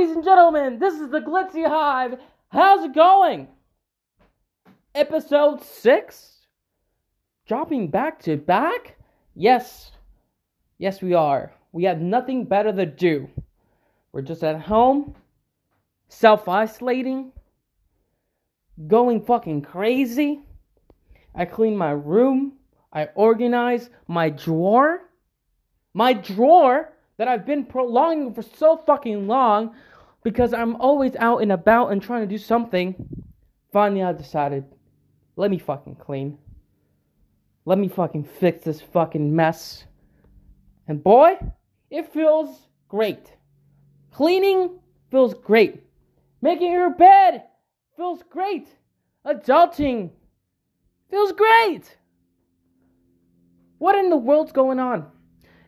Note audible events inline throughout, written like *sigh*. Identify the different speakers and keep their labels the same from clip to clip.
Speaker 1: Ladies and gentlemen, this is the Glitzy Hive. How's it going? Episode 6? Dropping back to back? Yes. Yes, we are. We have nothing better to do. We're just at home, self isolating, going fucking crazy. I clean my room. I organize my drawer. My drawer that I've been prolonging for so fucking long because I'm always out and about and trying to do something. Finally, I decided, let me fucking clean. Let me fucking fix this fucking mess. And boy, it feels great. Cleaning feels great. Making your bed feels great. Adulting feels great. What in the world's going on?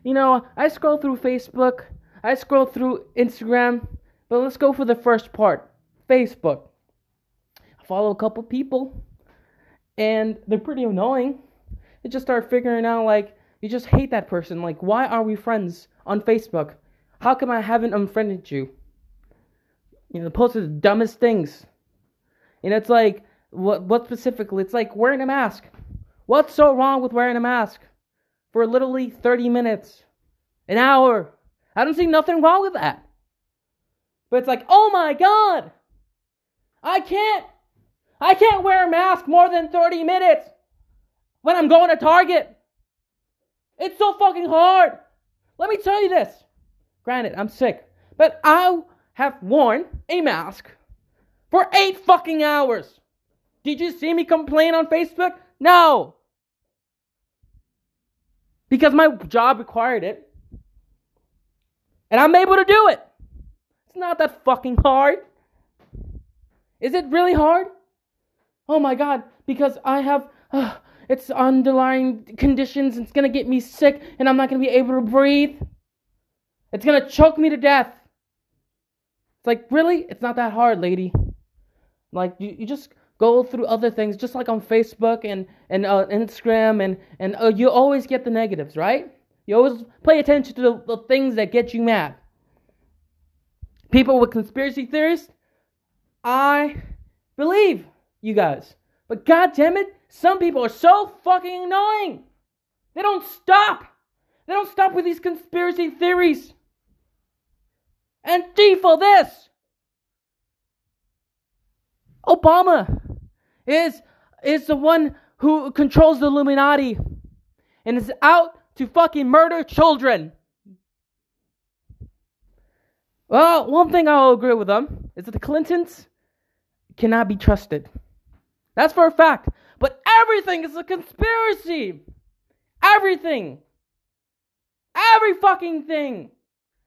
Speaker 1: You know, I scroll through Facebook, I scroll through Instagram, but let's go for the first part Facebook. I follow a couple people, and they're pretty annoying. You just start figuring out, like, you just hate that person. Like, why are we friends on Facebook? How come I haven't unfriended you? You know, posted the dumbest things. And it's like, what, what specifically? It's like wearing a mask. What's so wrong with wearing a mask? For literally 30 minutes, an hour. I don't see nothing wrong with that. But it's like, oh my God, I can't, I can't wear a mask more than 30 minutes when I'm going to Target. It's so fucking hard. Let me tell you this. Granted, I'm sick, but I have worn a mask for eight fucking hours. Did you see me complain on Facebook? No because my job required it. And I'm able to do it. It's not that fucking hard. Is it really hard? Oh my god, because I have uh, it's underlying conditions, it's gonna get me sick, and I'm not gonna be able to breathe. It's gonna choke me to death. It's like, really? It's not that hard, lady. Like, you, you just go through other things, just like on Facebook and and uh, Instagram, and and uh, you always get the negatives, right? You always pay attention to the, the things that get you mad. People with conspiracy theories, I believe you guys, but god damn it, some people are so fucking annoying. They don't stop. They don't stop with these conspiracy theories. And D for this. Obama is, is the one who controls the Illuminati and is out to fucking murder children. Well, one thing I'll agree with them is that the Clintons cannot be trusted. That's for a fact. But everything is a conspiracy. Everything. Every fucking thing.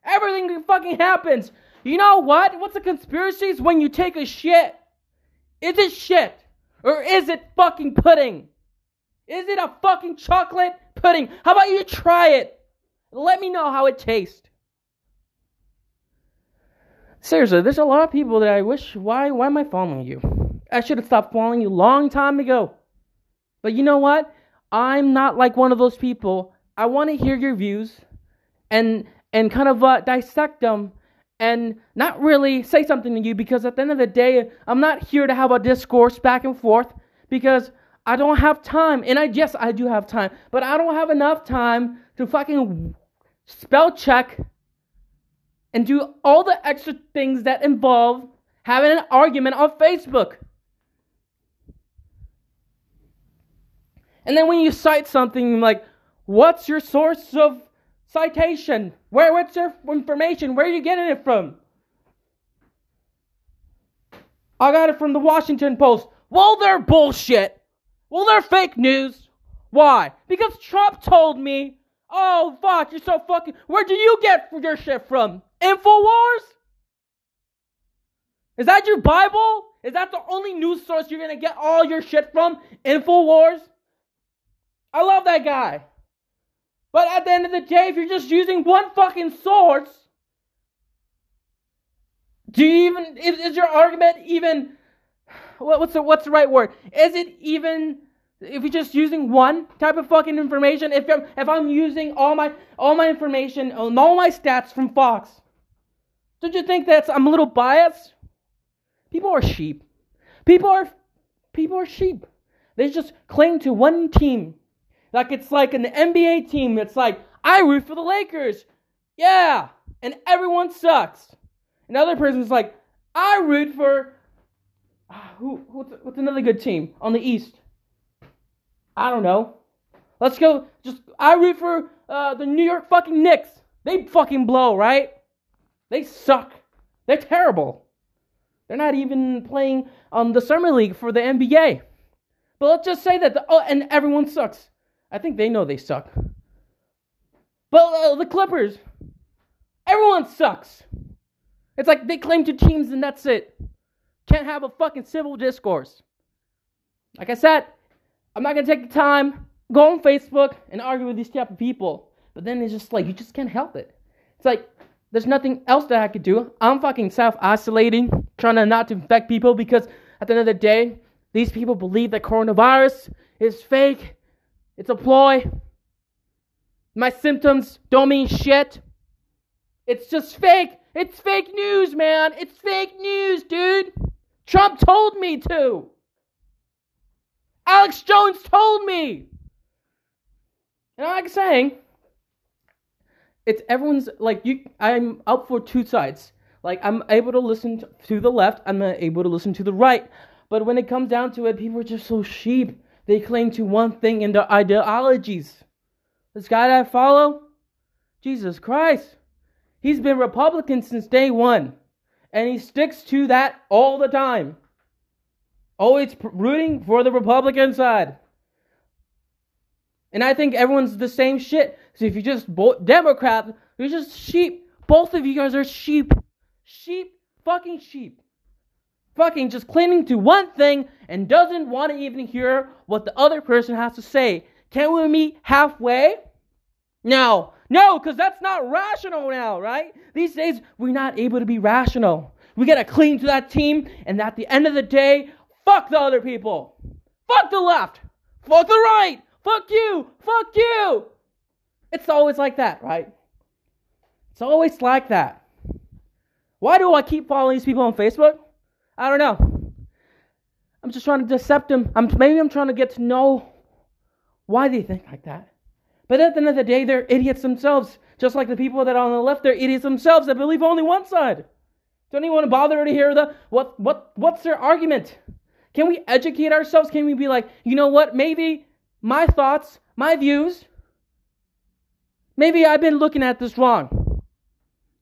Speaker 1: Everything fucking happens. You know what? What's a conspiracy? Is when you take a shit. Is it shit? Or is it fucking pudding? Is it a fucking chocolate pudding? How about you try it? Let me know how it tastes. Seriously, there's a lot of people that I wish why why am I following you? I should have stopped following you long time ago. But you know what? I'm not like one of those people. I want to hear your views and and kind of uh, dissect them and not really say something to you because at the end of the day, I'm not here to have a discourse back and forth because I don't have time. And I yes, I do have time, but I don't have enough time to fucking spell check and do all the extra things that involve having an argument on Facebook. And then when you cite something like, what's your source of citation? Where what's your information? Where are you getting it from? I got it from the Washington Post. Well, they're bullshit. Well, they're fake news. Why? Because Trump told me. Oh, fuck, you're so fucking. Where do you get your shit from? InfoWars? Is that your Bible? Is that the only news source you're gonna get all your shit from? InfoWars? I love that guy. But at the end of the day, if you're just using one fucking source, do you even is, is your argument even what, what's the what's the right word? Is it even if you're just using one type of fucking information? If I'm if I'm using all my all my information, and all my stats from Fox, Don't you think that's I'm a little biased? People are sheep. People are people are sheep. They just cling to one team. Like it's like an NBA team. It's like I root for the Lakers. Yeah, and everyone sucks. Another person's like I root for uh, who what's, what's another good team on the East? I don't know. Let's go. Just I root for uh, the New York fucking Knicks. They fucking blow, right? They suck. They're terrible. They're not even playing on the summer league for the NBA. But let's just say that the, oh, and everyone sucks. I think they know they suck. But uh, the Clippers, everyone sucks. It's like they claim to teams and that's it. Can't have a fucking civil discourse. Like I said, I'm not gonna take the time go on Facebook and argue with these type of people. But then it's just like you just can't help it. It's like there's nothing else that I could do. I'm fucking self isolating, trying to not to infect people because at the end of the day, these people believe that coronavirus is fake. It's a ploy. My symptoms don't mean shit. It's just fake. It's fake news, man. It's fake news, dude. Trump told me to. Alex Jones told me. And like I'm saying, it's everyone's like you. I'm up for two sides. Like I'm able to listen to the left. I'm able to listen to the right. But when it comes down to it, people are just so sheep. They cling to one thing in their ideologies. This guy that I follow, Jesus Christ, he's been Republican since day one, and he sticks to that all the time. Always rooting for the Republican side. And I think everyone's the same shit. So if you just bo- Democrat, you're just sheep. Both of you guys are sheep. Sheep, fucking sheep. Fucking just clinging to one thing and doesn't want to even hear what the other person has to say. Can we meet halfway? No. No, because that's not rational now, right? These days, we're not able to be rational. We gotta cling to that team, and at the end of the day, fuck the other people. Fuck the left. Fuck the right. Fuck you! Fuck you! It's always like that, right? It's always like that. Why do I keep following these people on Facebook? I don't know. I'm just trying to decept them. I'm, maybe I'm trying to get to know why they think like that. But at the end of the day, they're idiots themselves. Just like the people that are on the left, they're idiots themselves that believe only one side. Don't anyone bother to hear the what what what's their argument? Can we educate ourselves? Can we be like, you know what? Maybe my thoughts, my views. Maybe I've been looking at this wrong.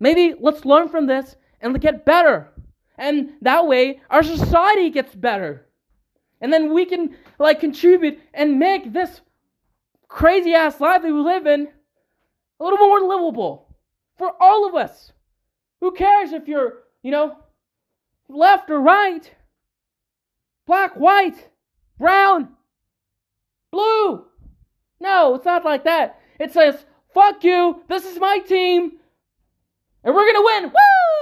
Speaker 1: Maybe let's learn from this and get better. And that way our society gets better. And then we can like contribute and make this crazy ass life that we live in a little more livable for all of us. Who cares if you're, you know, left or right, black, white, brown, blue. No, it's not like that. It says, fuck you, this is my team, and we're gonna win. Woo!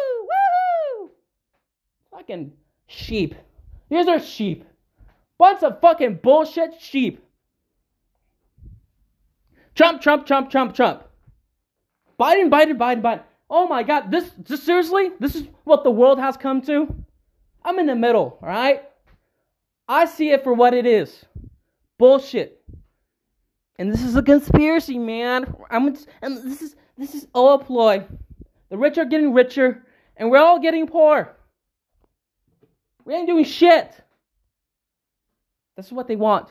Speaker 1: Fucking sheep. These are sheep. Bunch of fucking bullshit sheep. Trump, Trump, Trump, Trump, Trump. Biden, Biden, Biden, Biden. Oh my god, this, this seriously? This is what the world has come to? I'm in the middle, alright? I see it for what it is bullshit. And this is a conspiracy, man. I'm and this is this is all a ploy. The rich are getting richer, and we're all getting poor. We ain't doing shit. That's what they want.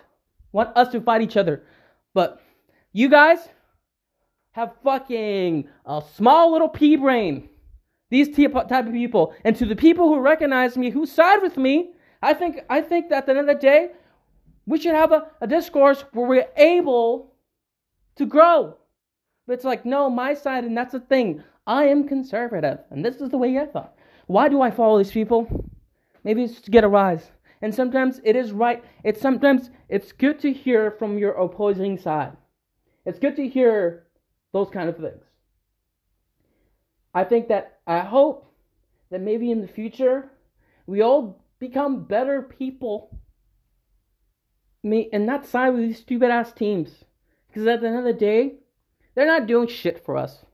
Speaker 1: Want us to fight each other. But you guys have fucking a small little pea brain. These type of people. And to the people who recognize me, who side with me, I think I think that at the end of the day, we should have a, a discourse where we're able to grow. But it's like, no, my side, and that's the thing. I am conservative, and this is the way I thought. Why do I follow these people? Maybe it's to get a rise. And sometimes it is right. It's sometimes it's good to hear from your opposing side. It's good to hear those kind of things. I think that I hope that maybe in the future we all become better people me and not side with these stupid ass teams. Because at the end of the day, they're not doing shit for us.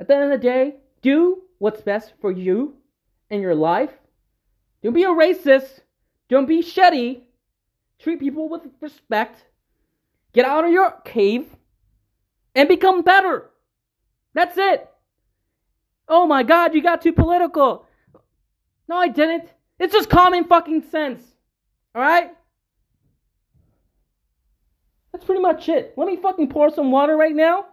Speaker 1: At the end of the day, do what's best for you and your life. Don't be a racist. Don't be shitty. Treat people with respect. Get out of your cave and become better. That's it. Oh my god, you got too political. No, I didn't. It's just common fucking sense. Alright? That's pretty much it. Let me fucking pour some water right now.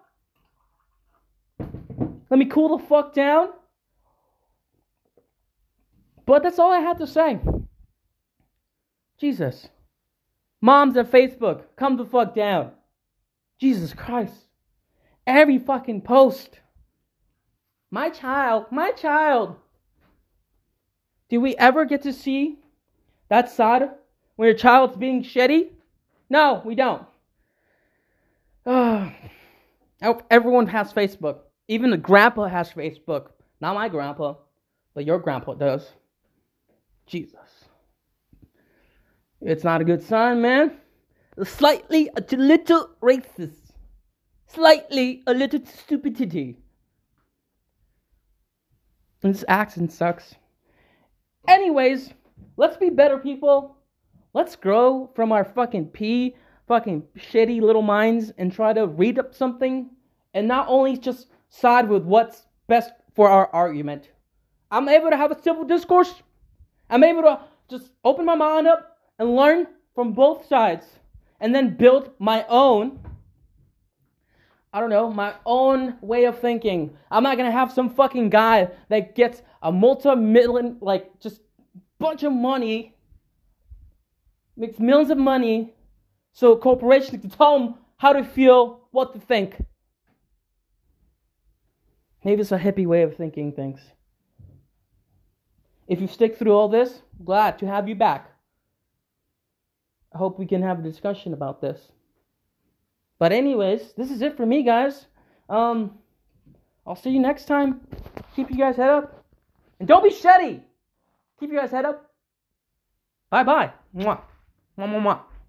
Speaker 1: Let me cool the fuck down. But that's all I have to say. Jesus. Moms at Facebook, come the fuck down. Jesus Christ. Every fucking post. My child, my child. Do we ever get to see that side when your child's being shitty? No, we don't. *sighs* Uh, everyone has Facebook. Even the grandpa has Facebook. Not my grandpa, but your grandpa does. Jesus. It's not a good sign, man. Slightly a little racist. Slightly a little stupidity. And this accent sucks. Anyways, let's be better people. Let's grow from our fucking pee, fucking shitty little minds and try to read up something and not only just side with what's best for our argument. I'm able to have a civil discourse. I'm able to just open my mind up and learn from both sides and then build my own I don't know, my own way of thinking. I'm not gonna have some fucking guy that gets a multi-million, like, just bunch of money, makes millions of money, so corporations can tell him how to feel, what to think. Maybe it's a hippie way of thinking things. If you stick through all this, glad to have you back. I hope we can have a discussion about this. But anyways, this is it for me, guys. Um, I'll see you next time. Keep you guys head up, and don't be shitty. Keep you guys head up. Bye bye. Mwah. Mwah mwah mwah.